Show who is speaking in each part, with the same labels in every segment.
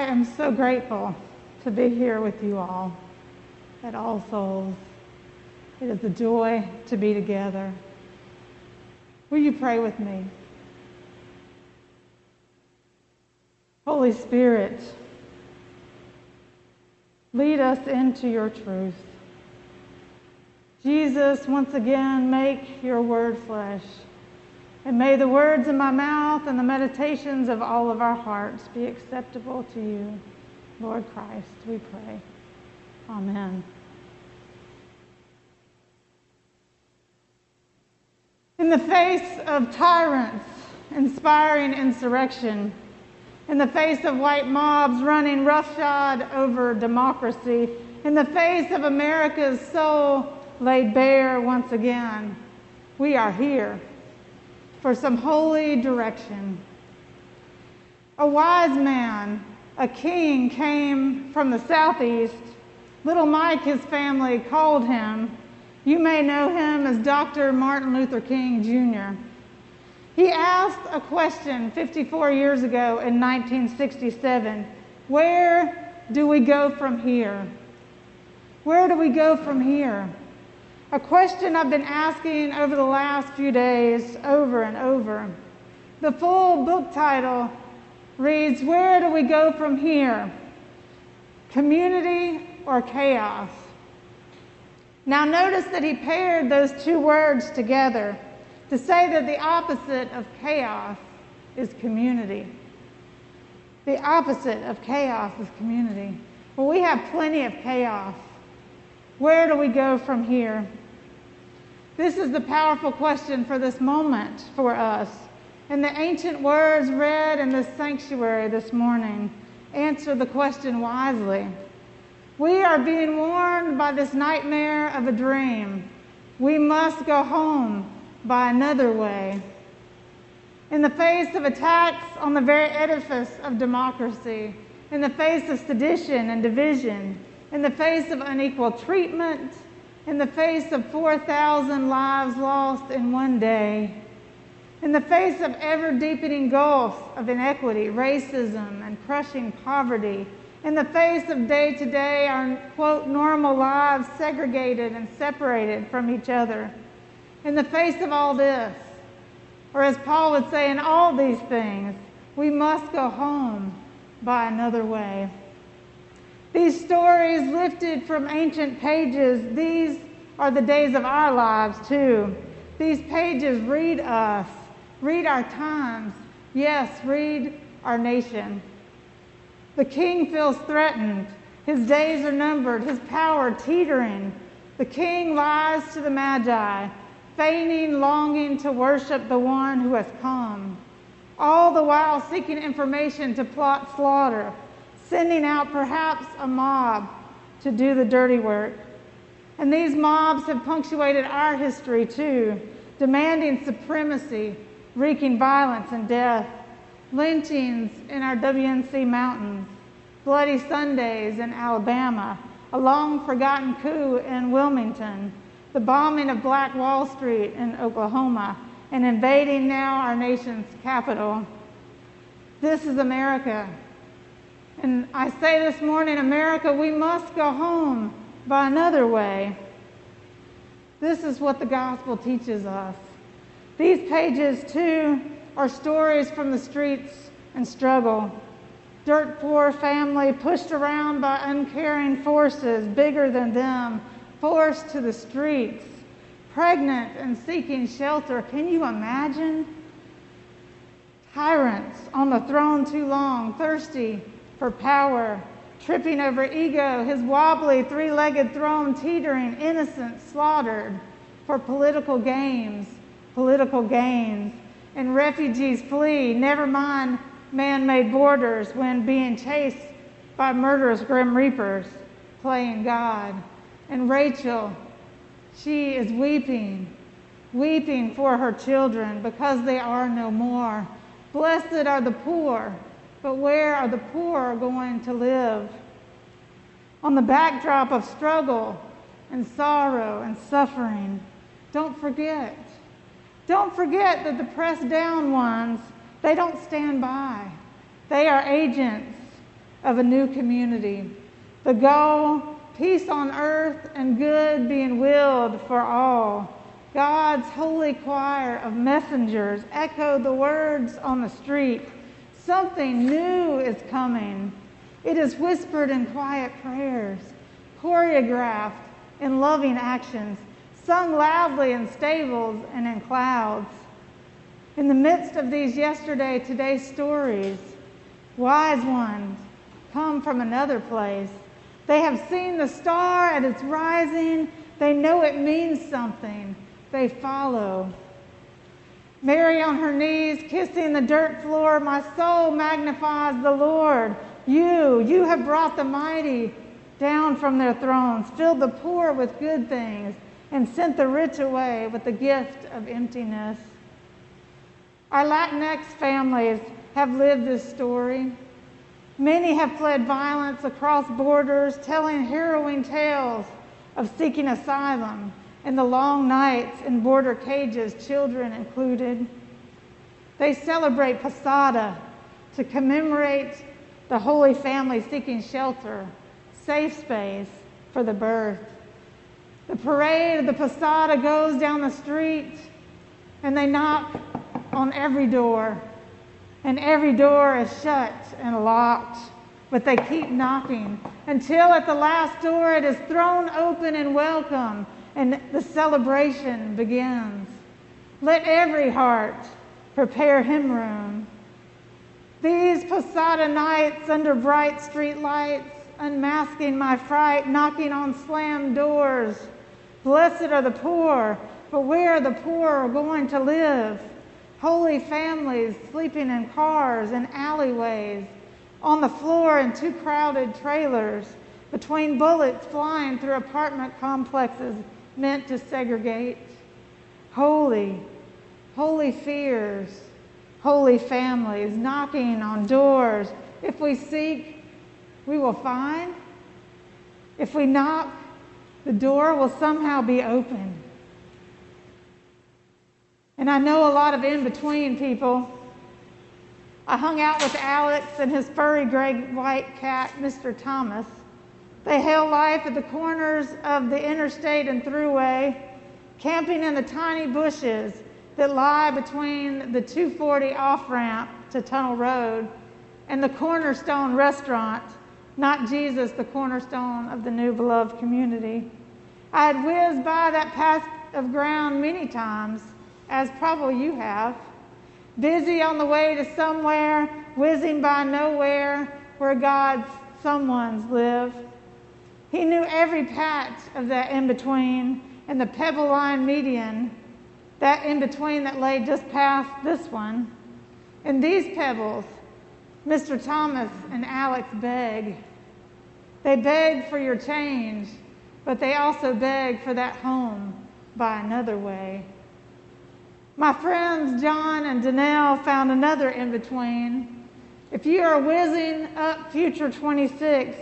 Speaker 1: I am so grateful to be here with you all at All Souls. It is a joy to be together. Will you pray with me? Holy Spirit, lead us into your truth. Jesus, once again, make your word flesh. And may the words in my mouth and the meditations of all of our hearts be acceptable to you, Lord Christ, we pray. Amen. In the face of tyrants inspiring insurrection, in the face of white mobs running roughshod over democracy, in the face of America's soul laid bare once again, we are here for some holy direction. A wise man, a king, came from the southeast. Little Mike, his family, called him. You may know him as Dr. Martin Luther King Jr. He asked a question 54 years ago in 1967 Where do we go from here? Where do we go from here? A question I've been asking over the last few days over and over. The full book title reads Where do we go from here? Community or chaos? Now, notice that he paired those two words together to say that the opposite of chaos is community. The opposite of chaos is community. Well, we have plenty of chaos. Where do we go from here? This is the powerful question for this moment for us. And the ancient words read in this sanctuary this morning answer the question wisely. We are being warned by this nightmare of a dream. We must go home by another way. In the face of attacks on the very edifice of democracy, in the face of sedition and division, in the face of unequal treatment, in the face of 4,000 lives lost in one day, in the face of ever deepening gulfs of inequity, racism, and crushing poverty, in the face of day to day our quote normal lives segregated and separated from each other, in the face of all this, or as Paul would say, in all these things, we must go home by another way. These stories lifted from ancient pages, these are the days of our lives too. These pages read us, read our times, yes, read our nation. The king feels threatened. His days are numbered, his power teetering. The king lies to the magi, feigning longing to worship the one who has come, all the while seeking information to plot slaughter sending out perhaps a mob to do the dirty work. And these mobs have punctuated our history too, demanding supremacy, wreaking violence and death, lynchings in our WNC mountains, bloody Sundays in Alabama, a long forgotten coup in Wilmington, the bombing of Black Wall Street in Oklahoma, and invading now our nation's capital. This is America. And I say this morning, America, we must go home by another way. This is what the gospel teaches us. These pages, too, are stories from the streets and struggle. Dirt poor family pushed around by uncaring forces bigger than them, forced to the streets, pregnant and seeking shelter. Can you imagine? Tyrants on the throne too long, thirsty for power, tripping over ego, his wobbly three legged throne teetering, innocent, slaughtered for political games, political gains. And refugees flee, never mind man made borders when being chased by murderous grim reapers, playing God. And Rachel, she is weeping, weeping for her children because they are no more. Blessed are the poor but where are the poor going to live? On the backdrop of struggle and sorrow and suffering, don't forget. Don't forget that the pressed down ones, they don't stand by. They are agents. of a new community. The goal peace on earth and good being willed for all. God's holy choir of messengers echo the words on the street. Something new is coming. It is whispered in quiet prayers, choreographed in loving actions, sung loudly in stables and in clouds. In the midst of these yesterday, today stories, wise ones come from another place. They have seen the star at its rising. They know it means something. They follow. Mary on her knees, kissing the dirt floor, my soul magnifies the Lord. You, you have brought the mighty down from their thrones, filled the poor with good things, and sent the rich away with the gift of emptiness. Our Latinx families have lived this story. Many have fled violence across borders, telling harrowing tales of seeking asylum and the long nights in border cages, children included. They celebrate Posada to commemorate the Holy Family seeking shelter, safe space for the birth. The parade of the Posada goes down the street and they knock on every door, and every door is shut and locked. But they keep knocking until at the last door it is thrown open and welcome, and the celebration begins. Let every heart prepare him room. These Posada nights under bright street lights, unmasking my fright, knocking on slammed doors. Blessed are the poor, but where are the poor going to live? Holy families sleeping in cars and alleyways, on the floor in too crowded trailers, between bullets flying through apartment complexes meant to segregate. Holy, holy fears holy families, knocking on doors. If we seek, we will find. If we knock, the door will somehow be open. And I know a lot of in between people. I hung out with Alex and his furry gray white cat, Mr. Thomas. They hail life at the corners of the interstate and throughway, camping in the tiny bushes that lie between the 240 off ramp to Tunnel Road and the Cornerstone Restaurant, not Jesus, the cornerstone of the new beloved community. I had whizzed by that patch of ground many times, as probably you have, busy on the way to somewhere, whizzing by nowhere where God's someones live. He knew every patch of that in between and the pebble line median that in between that lay just past this one. And these pebbles, Mr. Thomas and Alex beg. They beg for your change, but they also beg for that home by another way. My friends John and Danelle found another in between. If you are whizzing up Future 26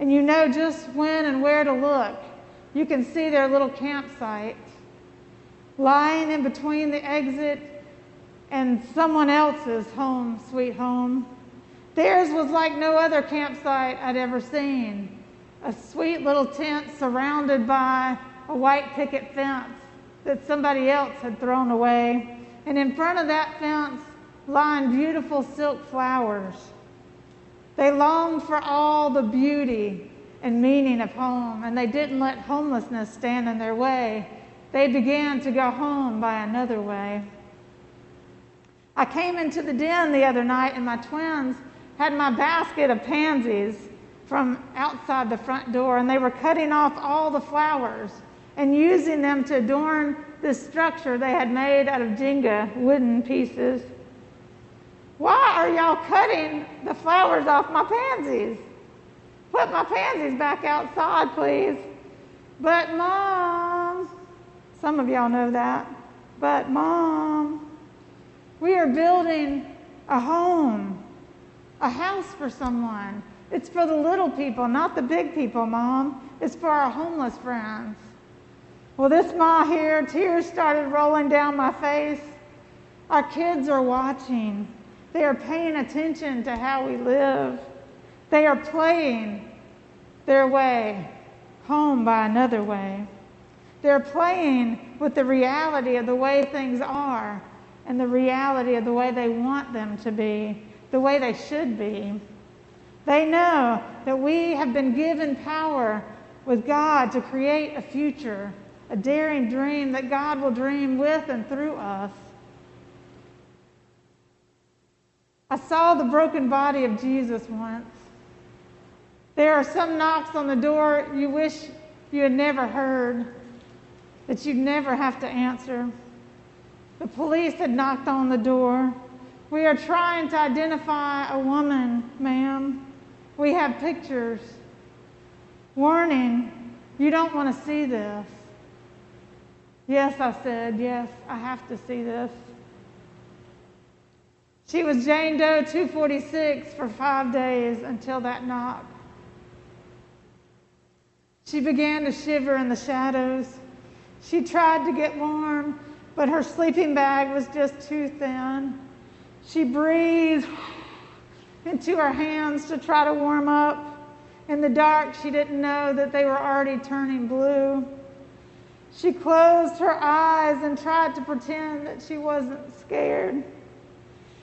Speaker 1: and you know just when and where to look, you can see their little campsite lying in between the exit and someone else's home, sweet home. Theirs was like no other campsite I'd ever seen a sweet little tent surrounded by a white picket fence that somebody else had thrown away. And in front of that fence lined beautiful silk flowers. They longed for all the beauty and meaning of home, and they didn't let homelessness stand in their way. They began to go home by another way. I came into the den the other night, and my twins had my basket of pansies from outside the front door, and they were cutting off all the flowers and using them to adorn this structure they had made out of Jenga wooden pieces. Why are y'all cutting the flowers off my pansies? Put my pansies back outside, please. But, Mom, some of y'all know that. But, Mom, we are building a home, a house for someone. It's for the little people, not the big people, Mom. It's for our homeless friends. Well, this ma here, tears started rolling down my face. Our kids are watching. They are paying attention to how we live. They are playing their way home by another way. They're playing with the reality of the way things are and the reality of the way they want them to be, the way they should be. They know that we have been given power with God to create a future, a daring dream that God will dream with and through us. I saw the broken body of Jesus once. There are some knocks on the door you wish you had never heard, that you'd never have to answer. The police had knocked on the door. We are trying to identify a woman, ma'am. We have pictures. Warning, you don't want to see this. Yes, I said, yes, I have to see this. She was Jane Doe 246 for five days until that knock. She began to shiver in the shadows. She tried to get warm, but her sleeping bag was just too thin. She breathed into her hands to try to warm up. In the dark, she didn't know that they were already turning blue. She closed her eyes and tried to pretend that she wasn't scared.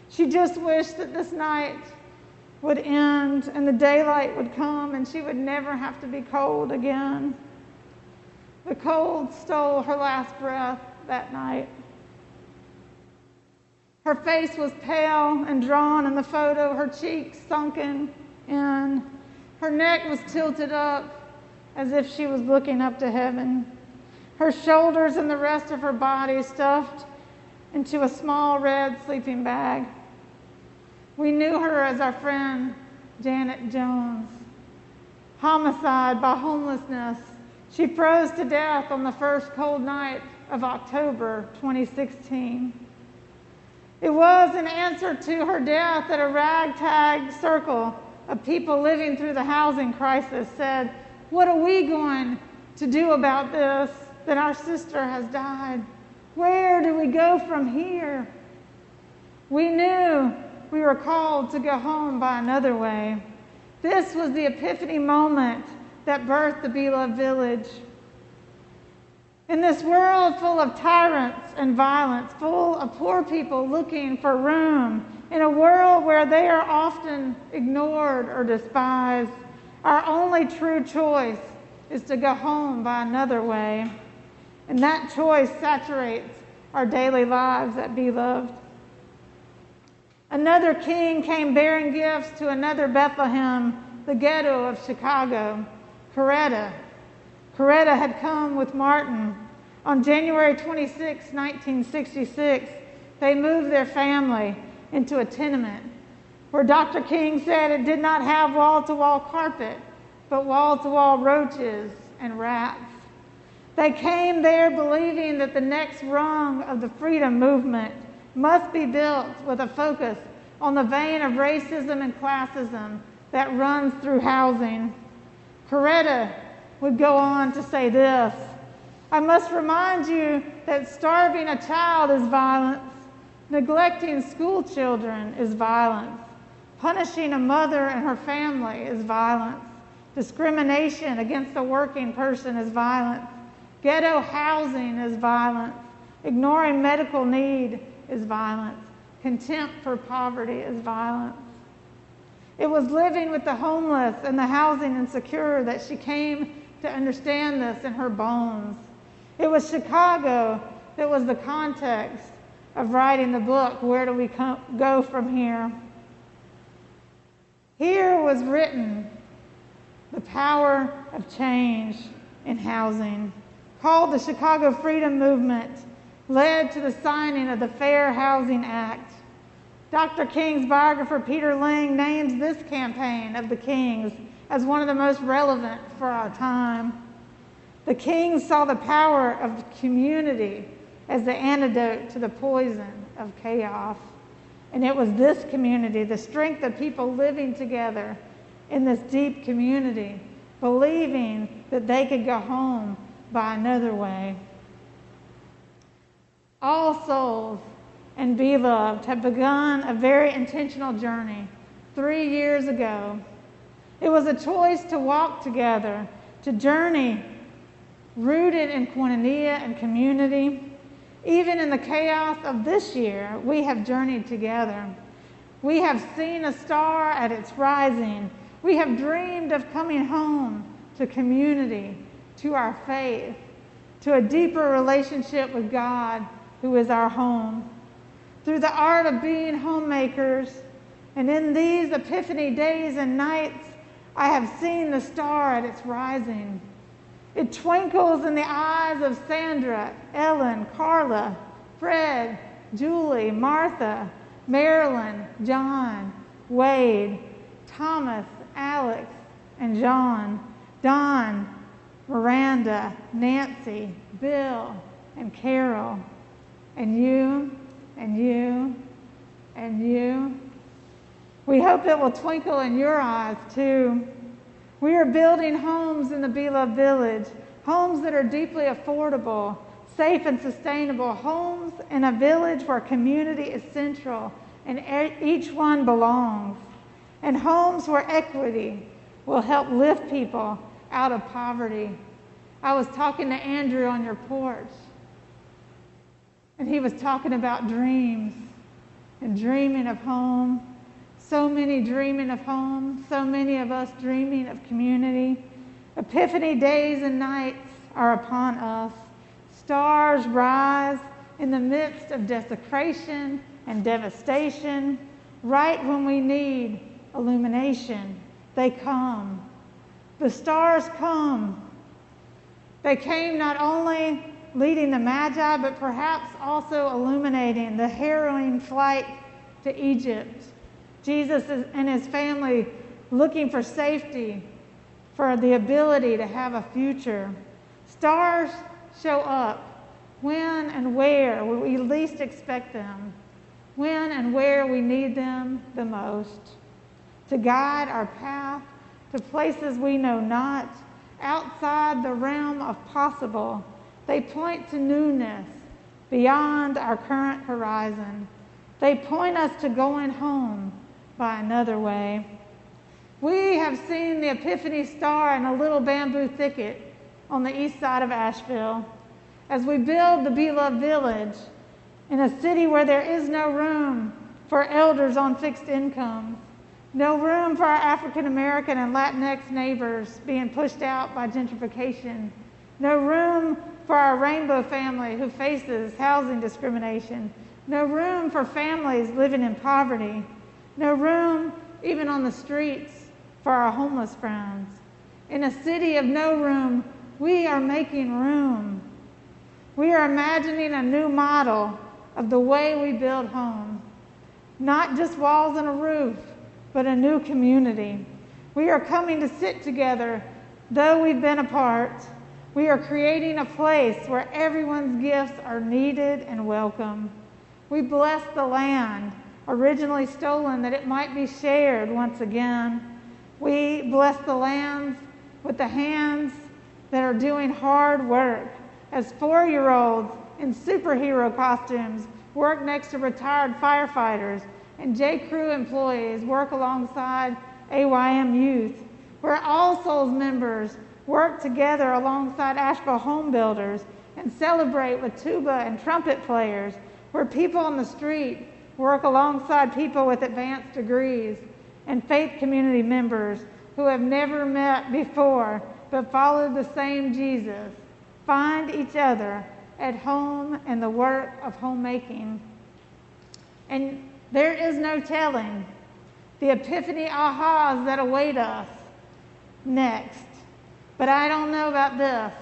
Speaker 1: She just wished that this night would end and the daylight would come and she would never have to be cold again. The cold stole her last breath that night. Her face was pale and drawn in the photo, her cheeks sunken in. Her neck was tilted up as if she was looking up to heaven. Her shoulders and the rest of her body stuffed into a small red sleeping bag. We knew her as our friend Janet Jones. Homicide by homelessness. She froze to death on the first cold night of October 2016. It was in answer to her death that a ragtag circle of people living through the housing crisis said, What are we going to do about this that our sister has died? Where do we go from here? We knew we were called to go home by another way. This was the epiphany moment that birthed the Beloved Village. In this world full of tyrants and violence, full of poor people looking for room, in a world where they are often ignored or despised, our only true choice is to go home by another way. And that choice saturates our daily lives at Beloved. Another king came bearing gifts to another Bethlehem, the ghetto of Chicago, Coretta. Coretta had come with Martin. On January 26, 1966, they moved their family into a tenement where Dr. King said it did not have wall to wall carpet, but wall to wall roaches and rats. They came there believing that the next rung of the freedom movement must be built with a focus on the vein of racism and classism that runs through housing. Coretta would go on to say this I must remind you that starving a child is violence, neglecting school children is violence, punishing a mother and her family is violence, discrimination against a working person is violence, ghetto housing is violence, ignoring medical need is violence. Contempt for poverty is violence. It was living with the homeless and the housing insecure that she came to understand this in her bones. It was Chicago that was the context of writing the book, Where Do We Come, Go From Here? Here was written the power of change in housing, called the Chicago Freedom Movement led to the signing of the Fair Housing Act. Dr. King's biographer Peter Ling names this campaign of the Kings as one of the most relevant for our time. The Kings saw the power of community as the antidote to the poison of chaos. And it was this community, the strength of people living together in this deep community, believing that they could go home by another way. All souls and beloved have begun a very intentional journey three years ago. It was a choice to walk together, to journey rooted in koinonia and community. Even in the chaos of this year, we have journeyed together. We have seen a star at its rising. We have dreamed of coming home to community, to our faith, to a deeper relationship with God, who is our home. Through the art of being homemakers, and in these epiphany days and nights, I have seen the star at its rising. It twinkles in the eyes of Sandra, Ellen, Carla, Fred, Julie, Martha, Marilyn, John, Wade, Thomas, Alex, and John, Don, Miranda, Nancy, Bill, and Carol, and you, and you, and you. We hope it will twinkle in your eyes too. We are building homes in the Beloved Village, homes that are deeply affordable, safe and sustainable, homes in a village where community is central and each one belongs, and homes where equity will help lift people out of poverty. I was talking to Andrew on your porch, and he was talking about dreams and dreaming of home so many dreaming of home, so many of us dreaming of community. Epiphany days and nights are upon us. Stars rise in the midst of desecration and devastation. Right when we need illumination, they come. The stars come. They came not only leading the Magi, but perhaps also illuminating the harrowing flight to Egypt Jesus and his family looking for safety, for the ability to have a future. Stars show up when and where we least expect them, when and where we need them the most, to guide our path to places we know not, outside the realm of possible. They point to newness beyond our current horizon. They point us to going home by another way. We have seen the Epiphany star in a little bamboo thicket on the east side of Asheville as we build the Beloved Village in a city where there is no room for elders on fixed incomes, no room for our African American and Latinx neighbors being pushed out by gentrification, no room for our rainbow family who faces housing discrimination, no room for families living in poverty no room even on the streets for our homeless friends. In a city of no room, we are making room. We are imagining a new model of the way we build homes. Not just walls and a roof, but a new community. We are coming to sit together, though we've been apart. We are creating a place where everyone's gifts are needed and welcome. We bless the land originally stolen, that it might be shared once again. We bless the lands with the hands that are doing hard work as four year olds in superhero costumes work next to retired firefighters and J. Crew employees work alongside AYM youth, where All Souls members work together alongside Asheville home builders and celebrate with tuba and trumpet players, where people on the street work alongside people with advanced degrees and faith community members who have never met before but follow the same Jesus. Find each other at home in the work of homemaking. And there is no telling the epiphany ahas that await us next. But I don't know about this.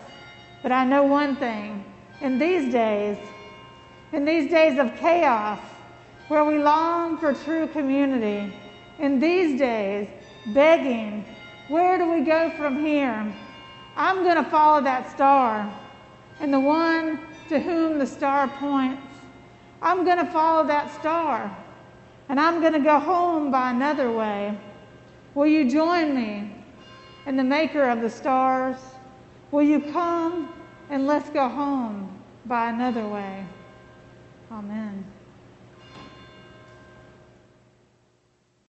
Speaker 1: But I know one thing. In these days, in these days of chaos, where we long for true community. In these days, begging, where do we go from here? I'm going to follow that star and the one to whom the star points. I'm going to follow that star and I'm going to go home by another way. Will you join me in the maker of the stars? Will you come and let's go home by another way? Amen.